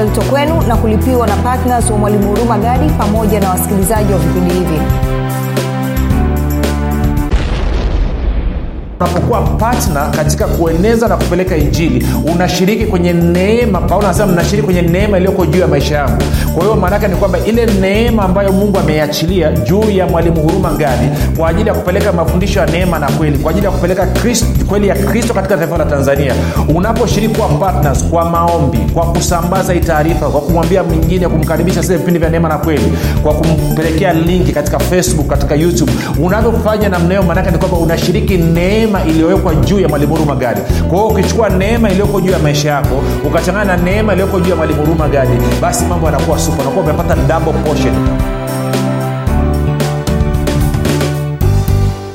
linaletwa kwenu na kulipiwa na ptns wa mwalimu huruma gadi pamoja na wasikilizaji wa vipindi hivi unapokuwa patna katika kueneza na kupeleka injili unashiriki kwenye neema. Paulo anasema mnashiriki kwenye neema iliyoko juu ya maisha yangu. Kwa hiyo maanaake ni kwamba ile neema ambayo mungu ameiachilia juu ya mwalimu huruma gadi kwa ajili ya kupeleka mafundisho ya neema na kweli kwa ajili ya kupeleka Christ, kweli ya kristo katika taifa la tanzania. Unaposhiriki kuwa partners kwa maombi kwa kusambaza hii taarifa kwa kumwambia mwingine kumkaribisha sile vipindi vya neema na kweli kwa kumpelekea linki katika facebook katika youtube unavyofanya namna hiyo maanake ni kwamba unashiriki neema neema iliyowekwa juu ya mwalimu huruma kwa hiyo ukichukua neema iliyoko juu ya maisha yako ukachangana na neema iliyoko juu ya mwalimu huruma gadi basi mambo yanakuwa supa unakuwa umepata double portion.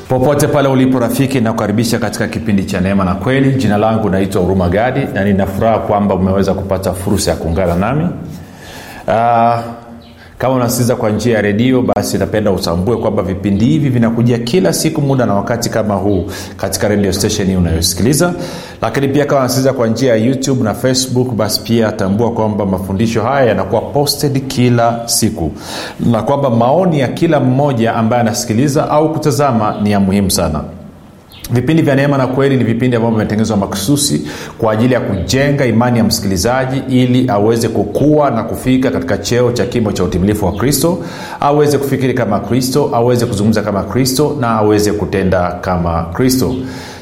Popote pale ulipo rafiki nakukaribisha katika kipindi cha neema na kweli. Jina langu naitwa huruma gadi na ninafuraha kwamba umeweza kupata fursa ya kuungana nami. Uh, kama unasikiliza kwa njia ya redio basi napenda utambue kwamba vipindi hivi vinakujia kila siku muda na wakati kama huu katika radio station unayosikiliza. Lakini pia kama unasikiliza kwa njia ya youtube na facebook basi pia tambua kwamba mafundisho haya yanakuwa posted kila siku. Na kwamba maoni ya kila mmoja ambaye anasikiliza au kutazama ni ya muhimu sana vipindi vya neema na kweli ni vipindi ambavyo vimetengenezwa makususi kwa ajili ya kujenga imani ya msikilizaji ili aweze kukua na kufika katika cheo cha kimo cha utimilifu wa kristo aweze kufikiri kama kristo aweze kuzungumza kama kristo na aweze kutenda kama kristo.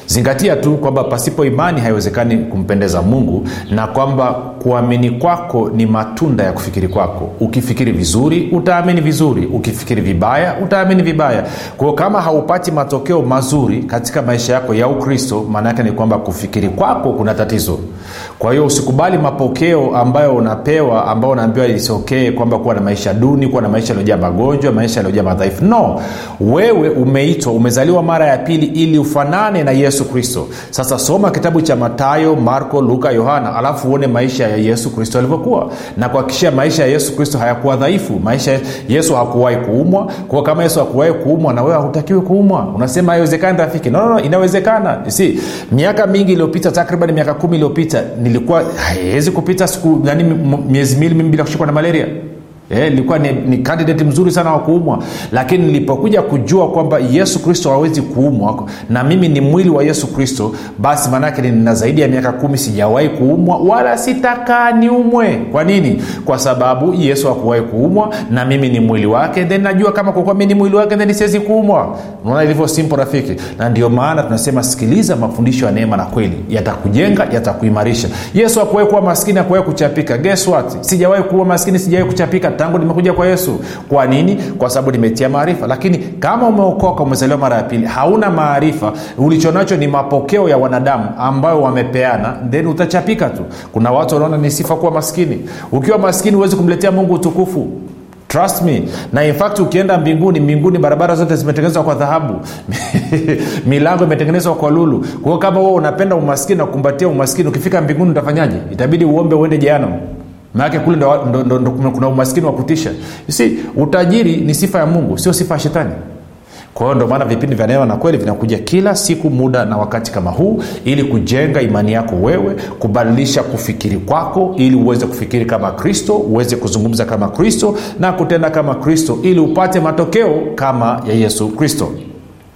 Zingatia tu kwamba pasipo imani haiwezekani kumpendeza mungu na kwamba kuamini kwako ni matunda ya kufikiri kwako. Ukifikiri vizuri utaamini vizuri. Ukifikiri vibaya utaamini vibaya. Kwao kama haupati matokeo mazuri katika maisha yako ya ukristo maana yake ni kwamba kufikiri kwako kuna tatizo kwa hiyo usikubali mapokeo ambayo unapewa ambayo unaambiwa isokee kwamba kuwa na maisha duni kuwa na maisha yaliyojaa magonjwa maisha yaliyojaa madhaifu. No. Wewe umeitwa umezaliwa mara ya pili ili ufanane na yesu kristo. Sasa soma kitabu cha matayo marko luka yohana alafu uone maisha ya yesu kristo alivyokuwa na kuhakikishia maisha ya yesu kristo hayakuwa dhaifu. Maisha yesu hakuwahi kuumwa. Kwa kama yesu hakuwahi kuumwa na wewe hautakiwi kuumwa. Unasema haiwezekani rafiki. No, no, no, inawezekana. Si miaka mingi iliyopita takriban miaka kumi iliyopita nilikuwa haiwezi kupita siku nani miezi miwili mimi bila kushikwa na malaria ilikuwa ni, ni kandidati mzuri sana wa kuumwa. Lakini nilipokuja kujua kwamba yesu kristo hawezi kuumwa na mimi ni mwili wa yesu kristo basi maanaake nina zaidi ya miaka kumi sijawahi kuumwa wala sitakaa niumwe. Kwa nini? Kwa sababu yesu hakuwahi kuumwa na mimi ni mwili wake. Then najua kama kwa mi ni mwili wake then siwezi kuumwa. Unaona ilivyo simpo rafiki? Na ndio maana tunasema sikiliza mafundisho ya neema na kweli. Yatakujenga yatakuimarisha. Yesu hakuwahi kuwa maskini hakuwahi kuchapika. Guess what? Sijawahi kuwa maskini sijawahi kuchapika tangu nimekuja kwa yesu. Kwa nini? Kwa sababu nimetia maarifa. Lakini kama umeokoka umezaliwa mara ya pili hauna maarifa. Ulichonacho ni mapokeo ya wanadamu ambayo wamepeana. Then utachapika tu. Kuna watu wanaona ni sifa kuwa maskini. Ukiwa maskini huwezi kumletea mungu utukufu. Trust me. Na in fact ukienda mbinguni mbinguni barabara zote zimetengenezwa kwa dhahabu. Milango imetengenezwa kwa lulu. Kwa kama wewe unapenda umaskini na kukumbatia umaskini ukifika mbinguni utafanyaje? Itabidi uombe uende jeanam maanake kule ndo, kuna umaskini wa kutisha. Si utajiri ni sifa ya mungu sio sifa ya shetani. Kwa hiyo ndio maana vipindi vya neema na kweli vinakuja kila siku muda na wakati kama huu ili kujenga imani yako wewe kubadilisha kufikiri kwako ili uweze kufikiri kama kristo uweze kuzungumza kama kristo na kutenda kama kristo ili upate matokeo kama ya yesu kristo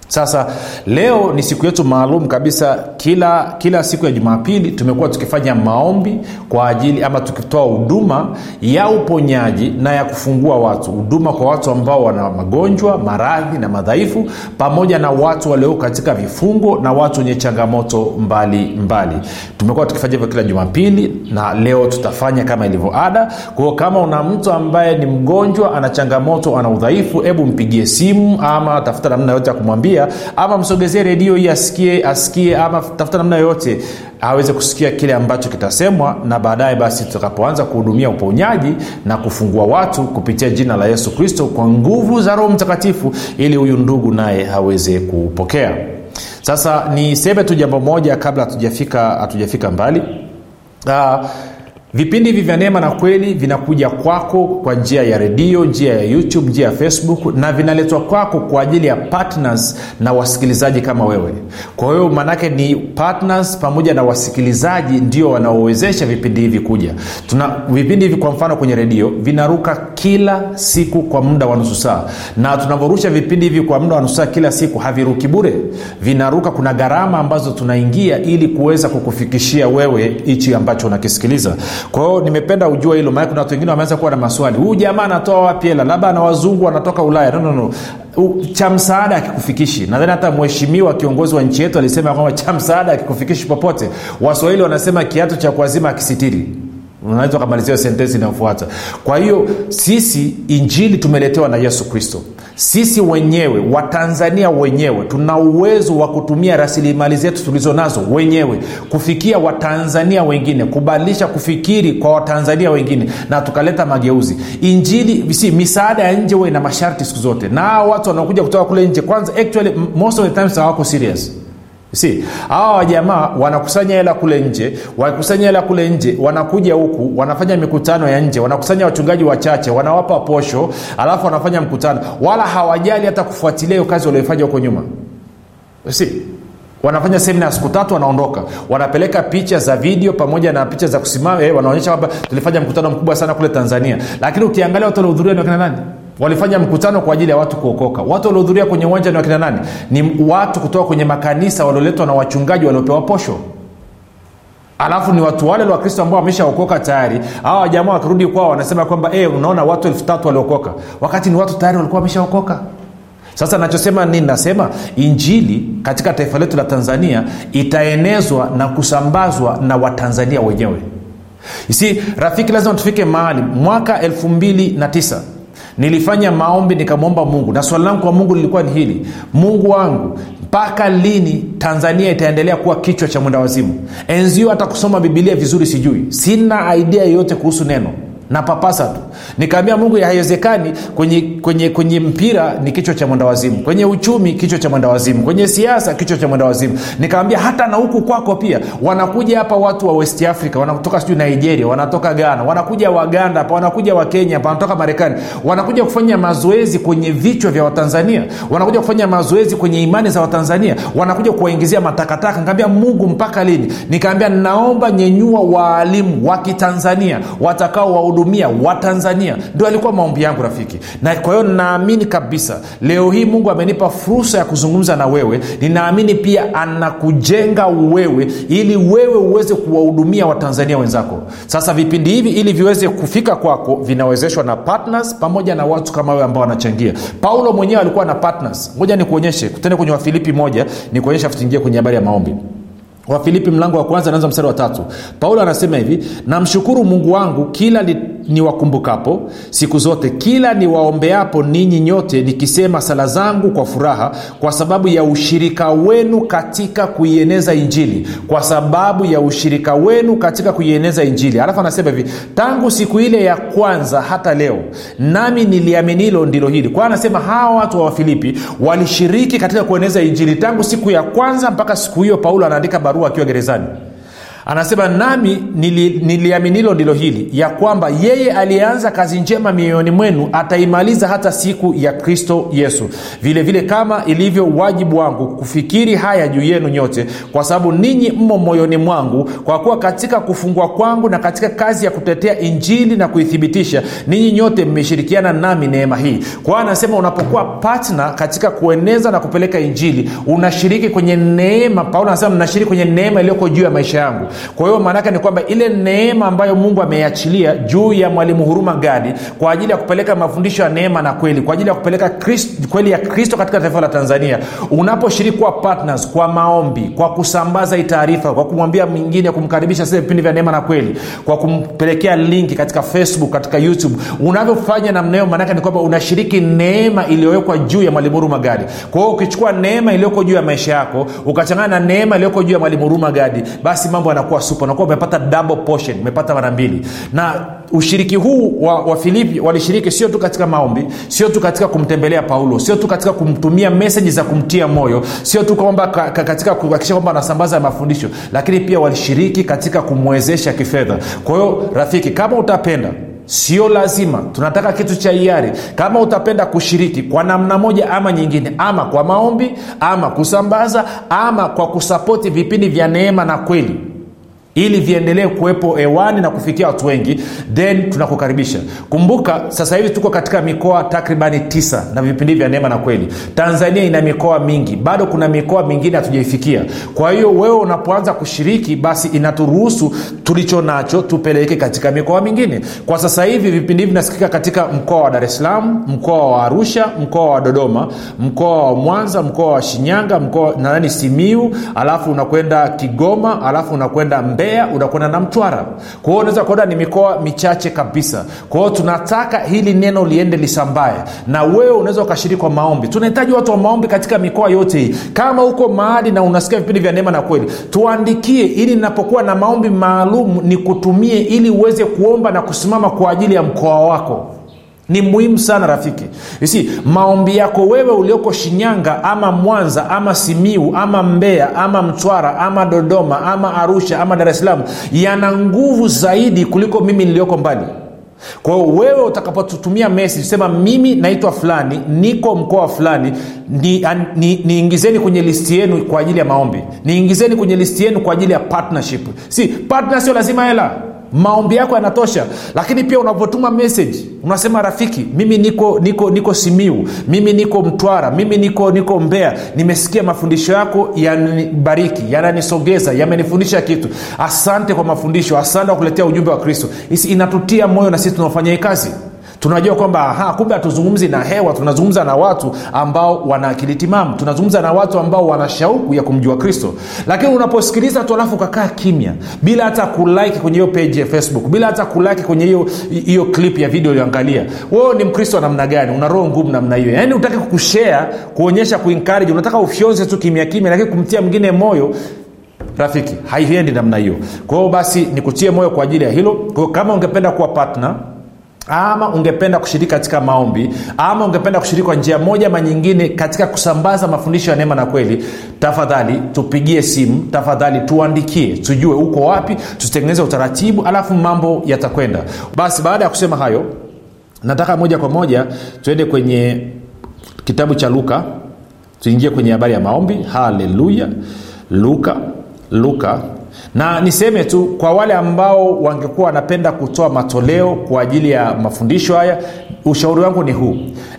sasa leo ni siku yetu maalum kabisa. Kila kila siku ya jumapili tumekuwa tukifanya maombi kwa ajili ama tukitoa huduma ya uponyaji na ya kufungua watu. Huduma kwa watu ambao wana magonjwa maradhi na madhaifu pamoja na watu walio katika vifungo na watu wenye changamoto mbali mbali. Tumekuwa tukifanya hivyo kila jumapili na leo tutafanya kama ilivyo ada. Kwao kama una mtu ambaye ni mgonjwa ana changamoto ana udhaifu hebu mpigie simu ama tafuta namna yote ya kumwambia ama msogezee redio hii asikie asikie ama tafuta namna yoyote aweze kusikia kile ambacho kitasemwa na baadaye basi tutakapoanza kuhudumia uponyaji na kufungua watu kupitia jina la yesu kristo kwa nguvu za roho mtakatifu ili huyu ndugu naye aweze kupokea sasa niseme tu jambo moja kabla hatujafika hatujafika mbali. Uh, vipindi hivi vya neema na kweli vinakuja kwako kwa njia ya redio njia ya youtube njia ya facebook na vinaletwa kwako kwa ajili ya partners na wasikilizaji kama wewe. Kwa hiyo maanake ni partners pamoja na wasikilizaji ndio wanaowezesha vipindi hivi kuja. Tuna vipindi hivi kwa mfano kwenye redio vinaruka kila siku kwa muda wa nusu saa. Na tunavyorusha vipindi hivi kwa muda wa nusu saa kila siku haviruki bure. Vinaruka kuna gharama ambazo tunaingia ili kuweza kukufikishia wewe hichi ambacho unakisikiliza kwa hiyo nimependa ujua hilo maana kuna watu wengine wameanza kuwa na maswali. Huyu jamaa anatoa wapi hela? Labda na wazungu wanatoka ulaya. No, no, no. Cha msaada akikufikishi nadhani hata mheshimiwa kiongozi wa nchi yetu alisema kwamba cha msaada akikufikishi popote. Waswahili wanasema kiatu cha kuazima akisitiri unaweza ukamalizia sentensi inayofuata. Kwa hiyo sisi injili tumeletewa na yesu kristo sisi wenyewe watanzania wenyewe tuna uwezo wa kutumia rasilimali zetu tulizo nazo wenyewe kufikia watanzania wengine kubadilisha kufikiri kwa watanzania wengine na tukaleta mageuzi. Injili si misaada ya nje huwa ina masharti siku zote. Na watu wanaokuja kutoka kule nje kwanza actually most of the times serious si hawa wajamaa wanakusanya hela kule nje wakusanya hela kule nje wanakuja huku wanafanya mikutano ya nje wanakusanya wachungaji wachache wanawapa posho alafu wanafanya mkutano. Wala hawajali hata kufuatilia hiyo kazi walioifanya huko nyuma. Si wanafanya semina ya siku tatu wanaondoka. Wanapeleka picha za video pamoja na picha za kusimama eh, wanaonyesha kwamba tulifanya mkutano mkubwa sana kule tanzania. Lakini ukiangalia watu waliohudhuria ni wakina nani walifanya mkutano kwa ajili ya watu kuokoka. Watu waliohudhuria kwenye uwanja ni wakina nani? Ni watu kutoka kwenye makanisa walioletwa na wachungaji waliopewa posho. Alafu ni watu wale wakristo ambao wameshaokoka tayari. Hawa wajamaa wakirudi kwao wanasema kwamba e, unaona watu elfu tatu waliokoka. Wakati ni watu tayari walikuwa wameshaokoka. Sasa nachosema nini nasema injili katika taifa letu la tanzania itaenezwa na kusambazwa na watanzania wenyewe. Si rafiki lazima tufike mahali. Mwaka elfu mbili na tisa nilifanya maombi nikamwomba mungu. Na swali langu kwa mungu lilikuwa ni hili. Mungu wangu mpaka lini tanzania itaendelea kuwa kichwa cha mwenda wazimu? Enzio hata kusoma bibilia vizuri sijui. Sina idea yoyote kuhusu neno na papasa tu. Nikaambia mungu haiwezekani. Kwenye, kwenye, kwenye mpira ni kichwa cha mwendawazimu kwenye uchumi kichwa cha mwendawazimu kwenye siasa kichwa cha mwendawazimu nikaambia hata na huku kwako pia. Wanakuja hapa watu wa west africa wanatoka sijui nigeria wanatoka ghana wanakuja waganda hapa wanakuja wakenya hapa wanatoka marekani. Wanakuja kufanya mazoezi kwenye vichwa vya watanzania. Wanakuja kufanya mazoezi kwenye imani za watanzania. Wanakuja kuwaingizia matakataka. Nikaambia mungu mpaka lini? Nikaambia naomba nyenyua waalimu wa kitanzania watakao kuwahudumia watanzania. Ndio alikuwa maombi yangu rafiki. Na kwa hiyo naamini kabisa leo hii mungu amenipa fursa ya kuzungumza na wewe. Ninaamini pia anakujenga wewe ili wewe uweze kuwahudumia watanzania wenzako. Sasa vipindi hivi ili viweze kufika kwako vinawezeshwa na partners pamoja na watu kama wewe ambao wanachangia. Paulo mwenyewe alikuwa na partners. Moja nikuonyeshe. Tende kwenye wafilipi moja. Nikuonyesha tuingie kwenye habari ya maombi wafilipi mlango wa kwanza naanza mstari wa tatu. Paulo anasema hivi namshukuru mungu wangu kila ni, niwakumbukapo. Siku zote kila niwaombeapo ninyi nyote nikisema sala zangu kwa furaha kwa sababu ya ushirika wenu katika kuieneza injili. Kwa sababu ya ushirika wenu katika kuieneza injili. Alafu anasema hivi tangu siku ile ya kwanza hata leo nami niliaminilo ndilo hili. Kwa anasema hawa watu wa wafilipi walishiriki katika kueneza injili tangu siku ya kwanza mpaka siku hiyo paulo anaandika barua akiwa gerezani anasema nami nili, niliaminilo ndilo hili ya kwamba yeye aliyeanza kazi njema mioyoni mwenu ataimaliza hata siku ya kristo yesu. Vile vile kama ilivyo wajibu wangu kufikiri haya juu yenu nyote kwa sababu ninyi mmo moyoni mwangu kwa kuwa katika kufungwa kwangu na katika kazi ya kutetea injili na kuithibitisha ninyi nyote mmeshirikiana nami neema hii. Kwao anasema unapokuwa patna katika kueneza na kupeleka injili unashiriki kwenye neema paulo anasema mnashiriki kwenye neema iliyoko juu ya maisha yangu kwa hiyo maanaake ni kwamba ile neema ambayo mungu ameiachilia juu ya mwalimu huruma gadi kwa ajili ya kupeleka mafundisho ya neema na kweli kwa ajili ya kupeleka Christ, kweli ya kristo katika taifa la tanzania unaposhiriki kuwa partners kwa maombi kwa kusambaza hii taarifa kwa kumwambia mwingine kumkaribisha sile vipindi vya neema na kweli kwa kumpelekea linki katika facebook katika youtube unavyofanya namna hiyo maanake ni kwamba unashiriki neema iliyowekwa juu ya mwalimu huruma gadi. Kwa hiyo ukichukua neema iliyoko juu ya maisha yako ukachangana na neema iliyoko juu ya mwalimu huruma gadi basi mambo yanakuwa inakuwa supa unakuwa umepata double portion umepata mara mbili. Na ushiriki huu wa, wa filipi walishiriki sio tu katika maombi sio tu katika kumtembelea paulo sio tu katika kumtumia meseji za kumtia moyo sio tu kwamba ka, ka, katika kuhakikisha kwamba wanasambaza mafundisho lakini pia walishiriki katika kumwezesha kifedha. Kwa hiyo rafiki kama utapenda sio lazima tunataka kitu cha hiari. Kama utapenda kushiriki kwa namna moja ama nyingine ama kwa maombi ama kusambaza ama kwa kusapoti vipindi vya neema na kweli ili viendelee kuwepo hewani na kufikia watu wengi then tunakukaribisha. Kumbuka sasa hivi tuko katika mikoa takribani tisa na vipindi vya neema na kweli. Tanzania ina mikoa mingi. Bado kuna mikoa mingine hatujaifikia. Kwa hiyo wewe unapoanza kushiriki basi inaturuhusu tulicho nacho tupeleke katika mikoa mingine. Kwa sasa hivi vipindi hivi vinasikika katika mkoa wa dar es salaam mkoa wa arusha mkoa wa dodoma mkoa wa mwanza mkoa wa shinyanga mkoa nadhani simiu alafu unakwenda kigoma alafu unakwenda mbe mbeya unakwenda na mtwara kwa hiyo unaweza kuona ni mikoa michache kabisa. Kwa tunataka hili neno liende lisambaye na wewe unaweza ukashiriki kwa maombi. Tunahitaji watu wa maombi katika mikoa yote hii. Kama uko mahali na unasikia vipindi vya neema na kweli tuandikie ili ninapokuwa na maombi maalum nikutumie ili uweze kuomba na kusimama kwa ajili ya mkoa wako ni muhimu sana rafiki. Isi maombi yako wewe ulioko shinyanga ama mwanza ama simiu ama mbeya ama mtwara ama dodoma ama arusha ama dar es salaam yana nguvu zaidi kuliko mimi niliyoko mbali. Kwa hiyo wewe utakapotutumia message sema mimi naitwa fulani niko mkoa fulani niingizeni ni, ni kwenye listi yenu kwa ajili ya maombi. Niingizeni kwenye listi yenu kwa ajili ya partnership. Si partner sio lazima hela maombi yako yanatosha. Lakini pia unapotuma message unasema rafiki mimi niko niko niko simiu mimi niko mtwara mimi niko niko mbea nimesikia mafundisho yako yanibariki yananisogeza yamenifundisha kitu. Asante kwa mafundisho asante kwa kuletea ujumbe wa kristo. Inatutia moyo na sisi tunaofanya hii kazi tunajua kwamba kumbe hatuzungumzi na hewa tunazungumza na watu ambao wana akili timamu. Tunazungumza na watu ambao wana shauku ya kumjua kristo. Lakini unaposikiliza tu alafu ukakaa kimya bila hata kulike kwenye hiyo page ya facebook bila hata kulike kwenye hiyo hiyo clip ya video ulioangalia wewe ni mkristo wa namna gani? Una roho ngumu namna hiyo. Yaani utaki kushare kuonyesha kuencourage. Unataka ufyonze tu kimya kimya lakini kumtia mwingine moyo rafiki haiendi namna hiyo. Kwa hiyo basi nikutie moyo kwa ajili ya hilo. Kwa kama ungependa kuwa partner ama ungependa kushiriki katika maombi ama ungependa kushiriki kwa njia moja ma nyingine katika kusambaza mafundisho ya neema na kweli tafadhali tupigie simu tafadhali tuandikie tujue uko wapi tutengeneze utaratibu alafu mambo yatakwenda. Basi baada ya kusema hayo nataka moja kwa moja tuende kwenye kitabu cha luka tuingie kwenye habari ya maombi. Haleluya. Luka luka na niseme tu kwa wale ambao wangekuwa wanapenda kutoa matoleo kwa ajili ya mafundisho haya ushauri wangu ni huu.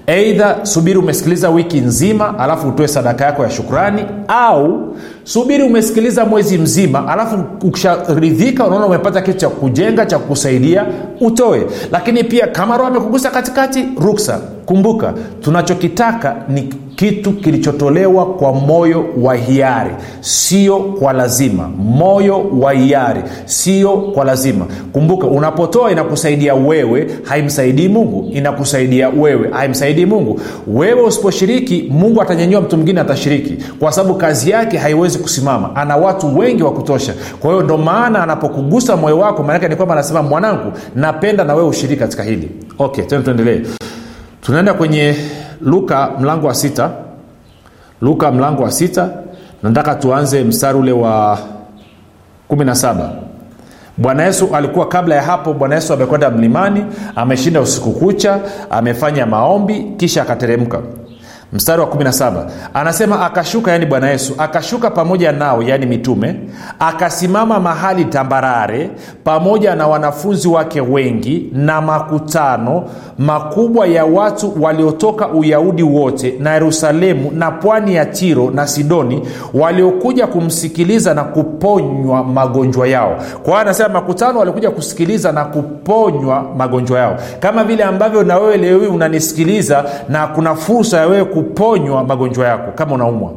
Eidha subiri umesikiliza wiki nzima alafu utoe sadaka yako ya shukrani au subiri umesikiliza mwezi mzima alafu ukisharidhika unaona umepata kitu cha kujenga cha kukusaidia utoe. Lakini pia kama roho amekugusa katikati ruksa. Kumbuka tunachokitaka ni kitu kilichotolewa kwa moyo wa hiari. Sio kwa lazima. Moyo wa hiari. Sio kwa lazima. Kumbuka unapotoa inakusaidia wewe haimsaidii mungu inakusaidia wewe. Haimsaidii mungu. Wewe usiposhiriki mungu atanyanyua mtu mwingine atashiriki. Kwa sababu kazi yake haiwezi kusimama. Ana watu wengi wa kutosha. Kwa hiyo ndo maana anapokugusa moyo wako maanake ni kwamba anasema mwanangu napenda na wewe ushiriki katika hili. Okay tena tuendelee. Tunaenda kwenye luka mlango wa sita. Luka mlango wa sita. Nataka tuanze mstari ule wa 17 bwana yesu alikuwa kabla ya hapo bwana yesu amekwenda mlimani ameshinda usiku kucha amefanya maombi kisha akateremka mstari wa 17 anasema akashuka yani bwana yesu akashuka pamoja nao yani mitume akasimama mahali tambarare pamoja na wanafunzi wake wengi na makutano makubwa ya watu waliotoka uyahudi wote na yerusalemu na pwani ya tiro na sidoni waliokuja kumsikiliza na kuponywa magonjwa yao. Kwa hiyo anasema makutano waliokuja kusikiliza na kuponywa magonjwa yao. Kama vile ambavyo na wewe leo unanisikiliza na kuna fursa ya wewe kuponywa magonjwa yako kama unaumwa.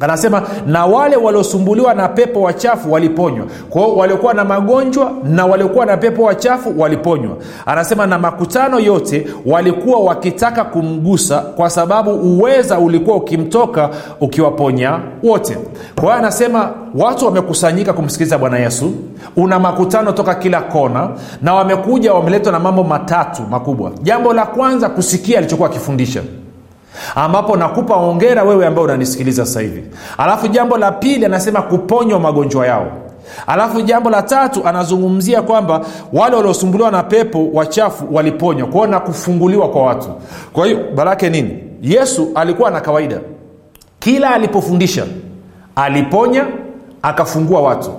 Anasema na wale waliosumbuliwa na pepo wachafu waliponywa. Kwao waliokuwa na magonjwa na waliokuwa na pepo wachafu waliponywa. Anasema na makutano yote walikuwa wakitaka kumgusa kwa sababu uweza ulikuwa ukimtoka ukiwaponya wote. Kwa hiyo anasema watu wamekusanyika kumsikiliza bwana yesu. Una makutano toka kila kona na wamekuja wameletwa na mambo matatu makubwa. Jambo la kwanza kusikia alichokuwa akifundisha ambapo nakupa ongera wewe ambaye unanisikiliza sasa hivi. Alafu jambo la pili anasema kuponywa magonjwa yao. Alafu jambo la tatu anazungumzia kwamba wale waliosumbuliwa na pepo wachafu waliponywa. Kwao na kufunguliwa kwa watu. Kwa hiyo barake nini? Yesu alikuwa na kawaida. Kila alipofundisha aliponya akafungua watu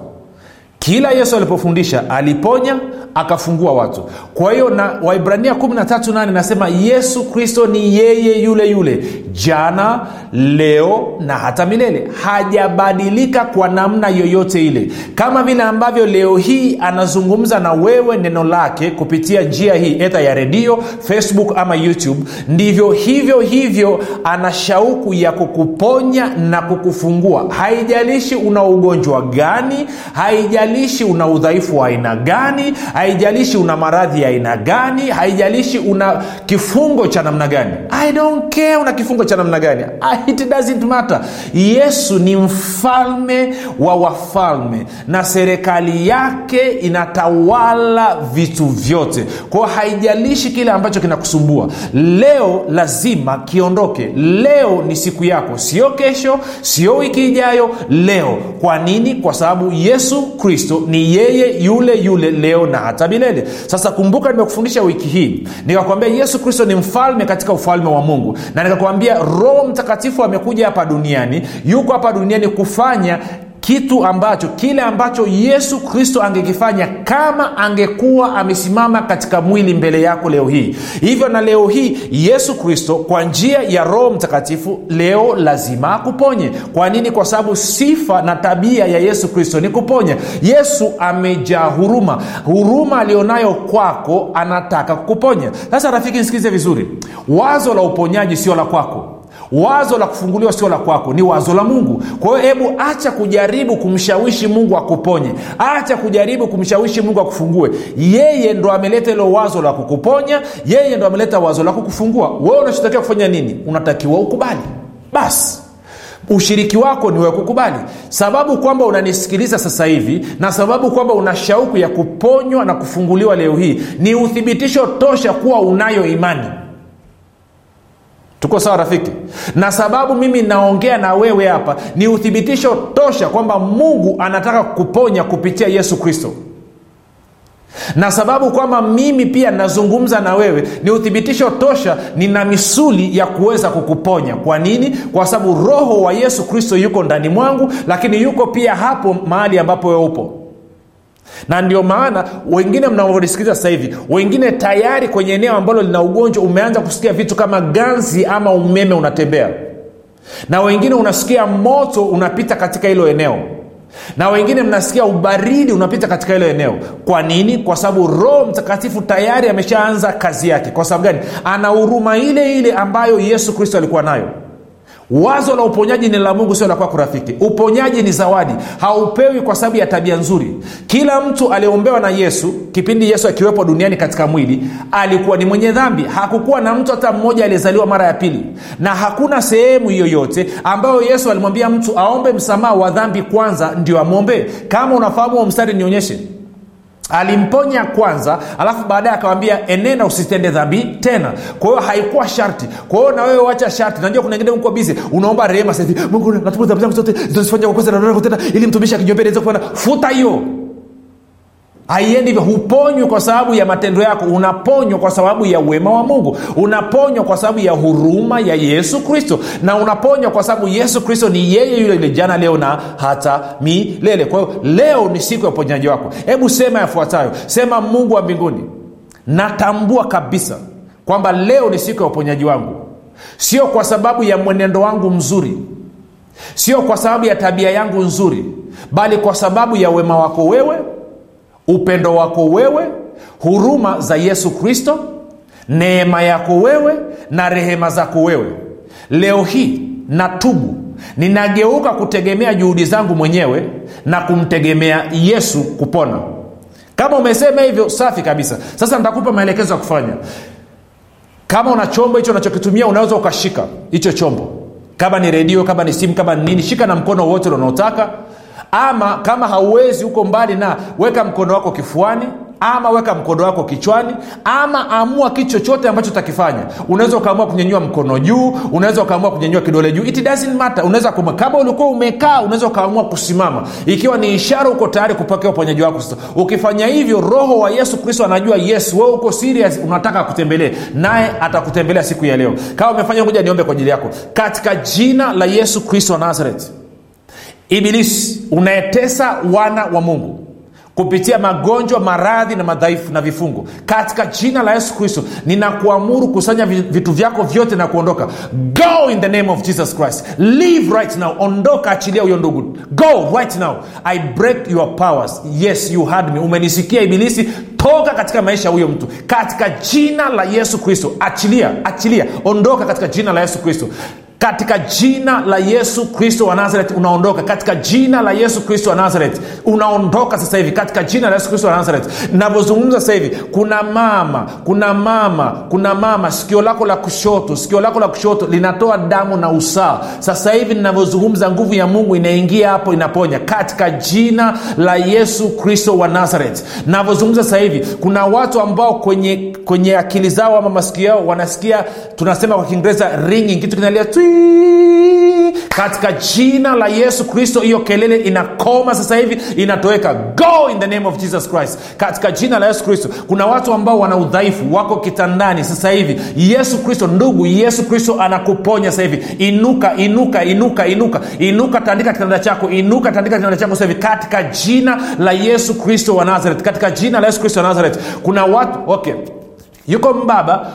kila yesu alipofundisha aliponya akafungua watu. Kwa hiyo na waibrania 138 nasema yesu kristo ni yeye yule yule jana leo na hata milele. Hajabadilika kwa namna yoyote ile. Kama vile ambavyo leo hii anazungumza na wewe neno lake kupitia njia hii eta ya redio facebook ama youtube ndivyo hivyo hivyo ana shauku ya kukuponya na kukufungua. Haijalishi una ugonjwa gani haijalishi una udhaifu wa aina gani haijalishi una maradhi ya aina gani haijalishi una kifungo cha namna gani. I don't care una kifungo cha namna gani. It doesn't matter. Yesu ni mfalme wa wafalme na serikali yake inatawala vitu vyote. Kwao haijalishi kile ambacho kinakusumbua. Leo lazima kiondoke. Leo ni siku yako. Sio kesho sio wiki ijayo leo. Kwa nini? Kwa sababu yesu kristo ni yeye yule yule leo na hata milele. Sasa kumbuka nimekufundisha wiki hii. Nikakwambia yesu kristo ni mfalme katika ufalme wa mungu. Na nikakwambia roho mtakatifu amekuja hapa duniani yuko hapa duniani kufanya kitu ambacho kile ambacho yesu kristo angekifanya kama angekuwa amesimama katika mwili mbele yako leo hii. Hivyo na leo hii yesu kristo kwa njia ya roho mtakatifu leo lazima akuponye. Kwa nini? Kwa sababu sifa na tabia ya yesu kristo ni kuponya. Yesu amejaa huruma. Huruma alionayo kwako anataka kukuponya. Sasa rafiki nsikilize vizuri. Wazo la uponyaji sio la kwako wazo la kufunguliwa sio la kwako ni wazo la mungu. Kwa hiyo hebu acha kujaribu kumshawishi mungu akuponye. Acha kujaribu kumshawishi mungu akufungue. Yeye ndo ameleta hilo wazo la kukuponya yeye ndo ameleta wazo la kukufungua. Wewe unachotakiwa kufanya nini? Unatakiwa ukubali. Basi ushiriki wako ni kukubali. Sababu kwamba unanisikiliza sasa hivi na sababu kwamba una shauku ya kuponywa na kufunguliwa leo hii ni uthibitisho tosha kuwa unayo imani tuko sawa rafiki? Na sababu mimi naongea na wewe hapa ni uthibitisho tosha kwamba mungu anataka kuponya kupitia yesu kristo. Na sababu kwamba mimi pia nazungumza na wewe ni uthibitisho tosha nina misuli ya kuweza kukuponya. Kwa nini? Kwa sababu roho wa yesu kristo yuko ndani mwangu lakini yuko pia hapo mahali ambapo wewe upo na ndio maana wengine mnavyonisikiliza sasa hivi wengine tayari kwenye eneo ambalo lina ugonjwa umeanza kusikia vitu kama ganzi ama umeme unatembea. Na wengine unasikia moto unapita katika hilo eneo. Na wengine mnasikia ubaridi unapita katika hilo eneo. Kwa nini? Kwa sababu roho mtakatifu tayari ameshaanza kazi yake. Kwa sababu gani? Ana huruma ile ile ambayo yesu kristo alikuwa nayo wazo la uponyaji ni la mungu sio la kwako rafiki. Uponyaji ni zawadi. Haupewi kwa sababu ya tabia nzuri. Kila mtu aliyeombewa na yesu kipindi yesu akiwepo duniani katika mwili alikuwa ni mwenye dhambi. Hakukuwa na mtu hata mmoja aliyezaliwa mara ya pili. Na hakuna sehemu yoyote ambayo yesu alimwambia mtu aombe msamaha wa dhambi kwanza ndio amwombee kama unafahamu huo mstari nionyeshe alimponya kwanza alafu baadaye akawambia enenda usitende dhambi tena. Kwa hiyo haikuwa sharti. Kwa hiyo na wewe wacha sharti. Najua kuna wengine uko bizi unaomba rehema sahivi mungu natubu dhambi zangu zote zinazifanya kwa kosa na ili mtumishi akijiombea niweze kupona futa hiyo haiendi hivyo huponywi kwa sababu ya matendo yako unaponywa kwa sababu ya uwema wa mungu unaponywa kwa sababu ya huruma ya yesu kristo na unaponywa kwa sababu yesu kristo ni yeye yule yule jana leo na hata milele. Kwa hiyo leo ni siku ya uponyaji wako. Hebu sema yafuatayo. Sema mungu wa mbinguni natambua kabisa kwamba leo ni siku ya uponyaji wangu. Sio kwa sababu ya mwenendo wangu mzuri. Sio kwa sababu ya tabia yangu nzuri bali kwa sababu ya wema wako wewe upendo wako wewe huruma za yesu kristo neema yako wewe na rehema zako wewe. Leo hii natubu ninageuka kutegemea juhudi zangu mwenyewe na kumtegemea yesu kupona. Kama umesema hivyo safi kabisa. Sasa nitakupa maelekezo ya kufanya. Kama una chombo hicho unachokitumia unaweza ukashika hicho chombo. Kama ni redio kama ni simu kama ni nini shika na mkono wote unaotaka ama kama hauwezi huko mbali na weka mkono wako kifuani ama weka mkono wako kichwani ama amua kitu chochote ambacho utakifanya. Unaweza ukaamua kunyanyua mkono juu unaweza ukaamua kunyanyua kidole juu it doesn't matter. Unaweza kuma kama ulikuwa umekaa unaweza ukaamua kusimama. Ikiwa ni ishara uko tayari kupokea uponyaji wako sasa. Ukifanya hivyo roho wa yesu kristo anajua yes wewe uko serious unataka akutembelee naye atakutembelea siku ya leo. Kama umefanya kuja niombe kwa ajili yako. Katika jina la yesu kristo wa nazareth ibilisi unayetesa wana wa mungu kupitia magonjwa maradhi na madhaifu na vifungo. Katika jina la yesu kristo ninakuamuru kusanya vitu vyako vyote na kuondoka. Go in the name of jesus christ. Live right now. Ondoka achilia huyo ndugu. Go right now. I break your powers. Yes you had me. Umenisikia ibilisi? Toka katika maisha huyo mtu. Katika jina la yesu kristo achilia achilia. Ondoka katika jina la yesu kristo katika jina la yesu kristo wa nazareth unaondoka. Katika jina la yesu kristo wa nazareth unaondoka sasa hivi. Katika jina la yesu kristo wa nazareth. Navyozungumza sasa hivi kuna mama kuna mama kuna mama. Sikio lako la kushoto sikio lako la kushoto linatoa damu na usaa. Sasa hivi ninavyozungumza nguvu ya mungu inaingia hapo inaponya. Katika jina la yesu kristo wa nazareth. Navyozungumza sasa hivi kuna watu ambao kwenye kwenye akili zao ama masikio yao wanasikia tunasema kwa kiingereza ringing. Kitu kinalia twi katika jina la yesu kristo hiyo kelele inakoma sasa hivi inatoweka. Go in the name of jesus christ. Katika jina la yesu kristo kuna watu ambao wana udhaifu wako kitandani sasa hivi. Yesu kristo ndugu yesu kristo anakuponya sasa hivi. Inuka inuka inuka inuka. Inuka tandika kitanda chako inuka tandika kitanda chako sasa hivi. Katika jina la yesu kristo wa nazareth katika jina la yesu kristo wa nazareth. Kuna watu okay yuko mbaba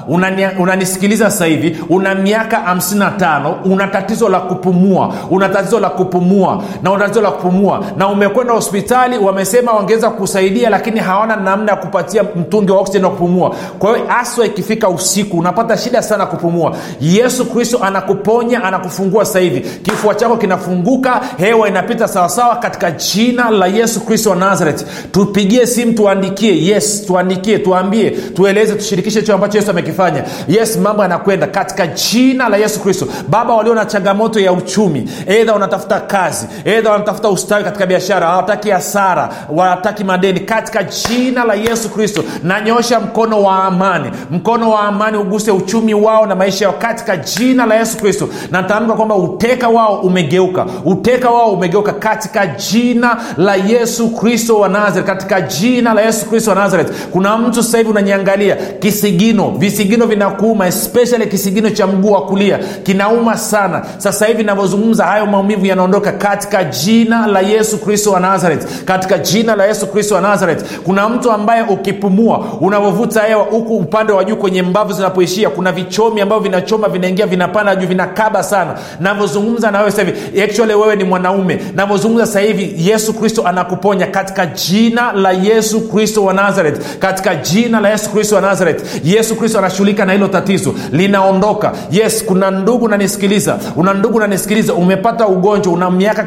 unanisikiliza una sasa hivi una miaka 55 una tatizo la kupumua una tatizo la kupumua na una tatizo la kupumua na umekwenda hospitali wamesema wangeweza kusaidia lakini hawana namna ya kupatia mtungi wa oksijeni wa kupumua. Kwa hiyo aswa ikifika usiku unapata shida sana kupumua. Yesu kristo anakuponya anakufungua sasa hivi. Kifua chako kinafunguka hewa inapita sawasawa katika jina la yesu kristo wa nazareth. Tupigie simu tuandikie. Yes tuandikie tuambie tueleze tushiriki tushirikishe hicho ambacho yesu amekifanya. Yes mambo yanakwenda katika jina la yesu kristo. Baba walio na changamoto ya uchumi edha wanatafuta kazi edha wanatafuta ustawi katika biashara hawataki hasara wanataki madeni katika jina la yesu kristo nanyosha mkono wa amani. Mkono wa amani uguse uchumi wao na maisha yao katika jina la yesu kristo. Natamka kwamba uteka wao umegeuka. Uteka wao umegeuka katika jina la yesu kristo wa nazareth. Katika jina la yesu kristo wa nazareth. Kuna mtu sasa hivi unaniangalia kisigino. Visigino vinakuuma especially kisigino cha mguu wa kulia. Kinauma sana. Sasa hivi navyozungumza hayo maumivu yanaondoka katika jina la yesu kristo wa nazareth. Katika jina la yesu kristo wa nazareth kuna mtu ambaye ukipumua unavyovuta hewa huku upande wa juu kwenye mbavu zinapoishia kuna vichomi ambavyo vinachoma vinaingia vinapanda juu vinakaba sana. Navyozungumza na wewe sasa hivi actually wewe ni mwanaume. Navyozungumza sasa hivi yesu kristo anakuponya katika jina la yesu kristo wa nazareth. Katika jina la yesu kristo wa nazareth yesu kristo anashughulika na hilo tatizo. Linaondoka. Yes kuna ndugu nanisikiliza una ndugu nanisikiliza umepata ugonjwa. Una miaka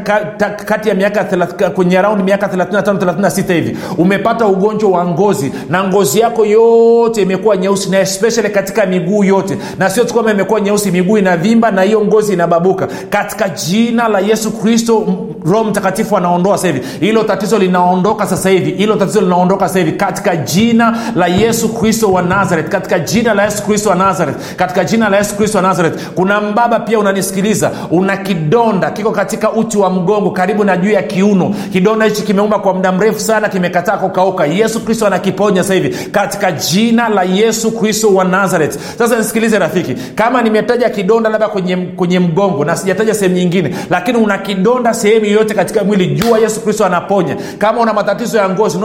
kati ya miaka kwenye raundi miaka 35 hivi. Umepata ugonjwa wa ngozi. Na ngozi yako yote imekuwa nyeusi na especially katika miguu yote. Na sio tu imekuwa nyeusi miguu inavimba na hiyo ngozi inababuka. Katika jina la yesu kristo roho mtakatifu anaondoa sasa hivi. Hilo tatizo linaondoka sasa hivi. Hilo tatizo linaondoka sasa hivi. Katika jina la yesu kristo wa nazareth katika jina la yesu kristo wa nazareth katika jina la yesu kristo wa nazareth kuna mbaba pia unanisikiliza una kidonda kiko katika uti wa mgongo karibu na juu ya kiuno. Kidonda hichi kimeumba kwa muda mrefu sana kimekataa kukauka. Yesu kristo anakiponya sasa hivi katika jina la yesu kristo wa nazareth. Sasa nisikilize rafiki kama nimetaja kidonda labda kwenye, kwenye mgongo na sijataja sehemu nyingine lakini una kidonda sehemu yoyote katika mwili jua yesu kristo anaponya. Kama una matatizo ya ngozi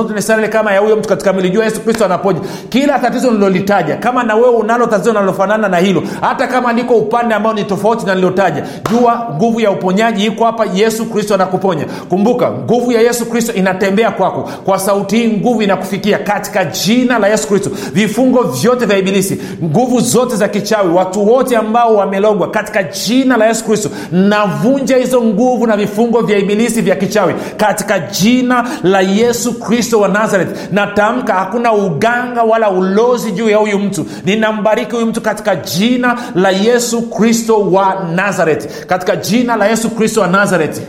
kama ya huyo mtu katika mwili jua yesu kristo anaponya. Kila tatizo nililolitaja kama na wewe unalo tatizo linalofanana na hilo hata kama liko upande ambao ni tofauti na nilotaja jua nguvu ya uponyaji iko hapa yesu kristo anakuponya. Kumbuka nguvu ya yesu kristo inatembea kwako. Kwa sauti hii nguvu inakufikia katika jina la yesu kristo. Vifungo vyote vya ibilisi nguvu zote za kichawi watu wote ambao wamelogwa katika jina la yesu kristo navunja hizo nguvu na vifungo vya ibilisi vya kichawi katika jina la yesu kristo wa nazareth. Natamka hakuna uganga wala ulozi juu ya huyu mtu. Ninambariki huyu mtu katika jina la yesu kristo wa nazareti katika jina la yesu kristo wa nazareti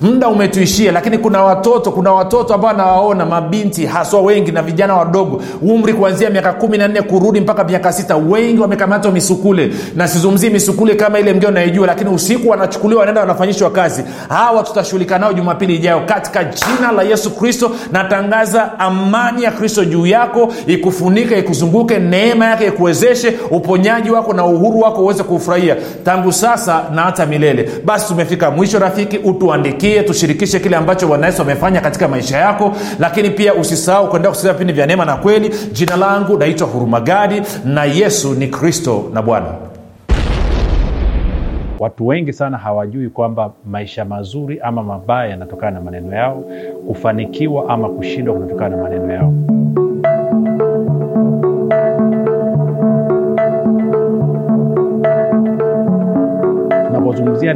muda umetuishia lakini kuna watoto kuna watoto ambao anawaona mabinti haswa wengi na vijana wadogo umri kuanzia miaka kumi na nne kurudi mpaka miaka sita wengi wamekamatwa misukule. Na sizungumzii misukule kama ile mgeo naijua lakini usiku wanachukuliwa wanaenda wanafanyishwa kazi. Hawa tutashughulika nao jumapili ijayo. Katika jina la yesu kristo natangaza amani ya kristo juu yako ikufunike ikuzunguke neema yake ikuwezeshe uponyaji wako na uhuru wako uweze kuufurahia tangu sasa na hata milele. Basi tumefika mwisho rafiki utuandikie tushirikishe kile ambacho bwana yesu amefanya katika maisha yako. Lakini pia usisahau kuendea kusikiliza vipindi vya neema na kweli. Jina langu naitwa hurumagadi na yesu ni kristo na bwana. Watu wengi sana hawajui kwamba maisha mazuri ama mabaya yanatokana na maneno yao kufanikiwa ama kushindwa kunatokana na maneno yao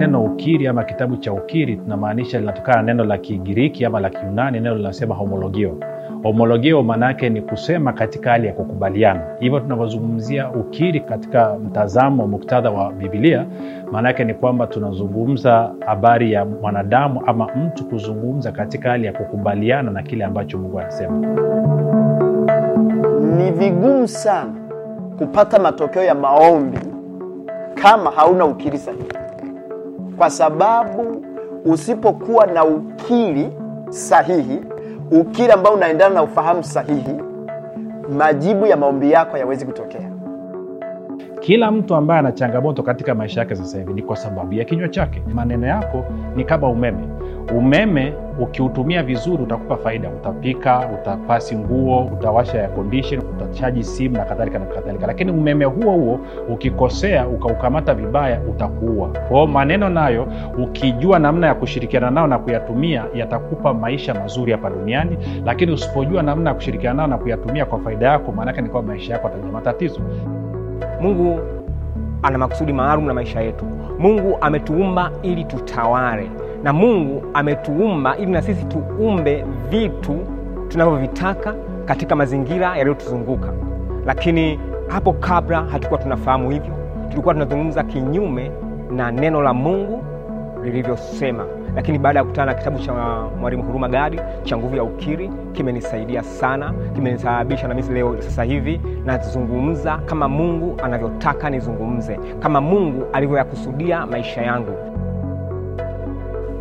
neno ukiri ama kitabu cha ukiri tunamaanisha linatokana na neno la kigiriki ama la kiunani neno linasema homologio. Homologio maanaake ni kusema katika hali ya kukubaliana. Hivyo tunavyozungumzia ukiri katika mtazamo muktadha wa bibilia maanaake ni kwamba tunazungumza habari ya mwanadamu ama mtu kuzungumza katika hali ya kukubaliana na kile ambacho mungu anasema. Ni vigumu sana kupata matokeo ya maombi kama hauna ukiri sahihi kwa sababu usipokuwa na ukili sahihi ukili ambao unaendana na ufahamu sahihi majibu ya maombi yako hayawezi kutokea. Kila mtu ambaye ana changamoto katika maisha yake sasa hivi ni kwa sababu ya kinywa chake. Maneno yako ni kama umeme. Umeme ukiutumia vizuri utakupa faida. Utapika utapasi nguo utawasha ya condition utachaji simu na kadhalika na kadhalika. Lakini umeme huo huo ukikosea ukaukamata vibaya utakuua. Kwao maneno nayo ukijua namna ya kushirikiana nao na kuyatumia yatakupa maisha mazuri hapa duniani. Lakini usipojua namna ya kushirikiana nao na kuyatumia kwa faida yako maanake ni kwamba maisha yako atana matatizo. Mungu ana makusudi maalum na maisha yetu. Mungu ametuumba ili tutawale na mungu ametuumba ili na sisi tuumbe vitu tunavyovitaka katika mazingira yaliyotuzunguka. Lakini hapo kabla hatukuwa tunafahamu hivyo tulikuwa tunazungumza kinyume na neno la mungu lilivyosema. Lakini baada ya kukutana na kitabu cha mwalimu huruma gadi cha nguvu ya ukiri kimenisaidia sana kimenisababisha na mimi leo sasa hivi nazungumza kama mungu anavyotaka nizungumze kama mungu alivyoyakusudia maisha yangu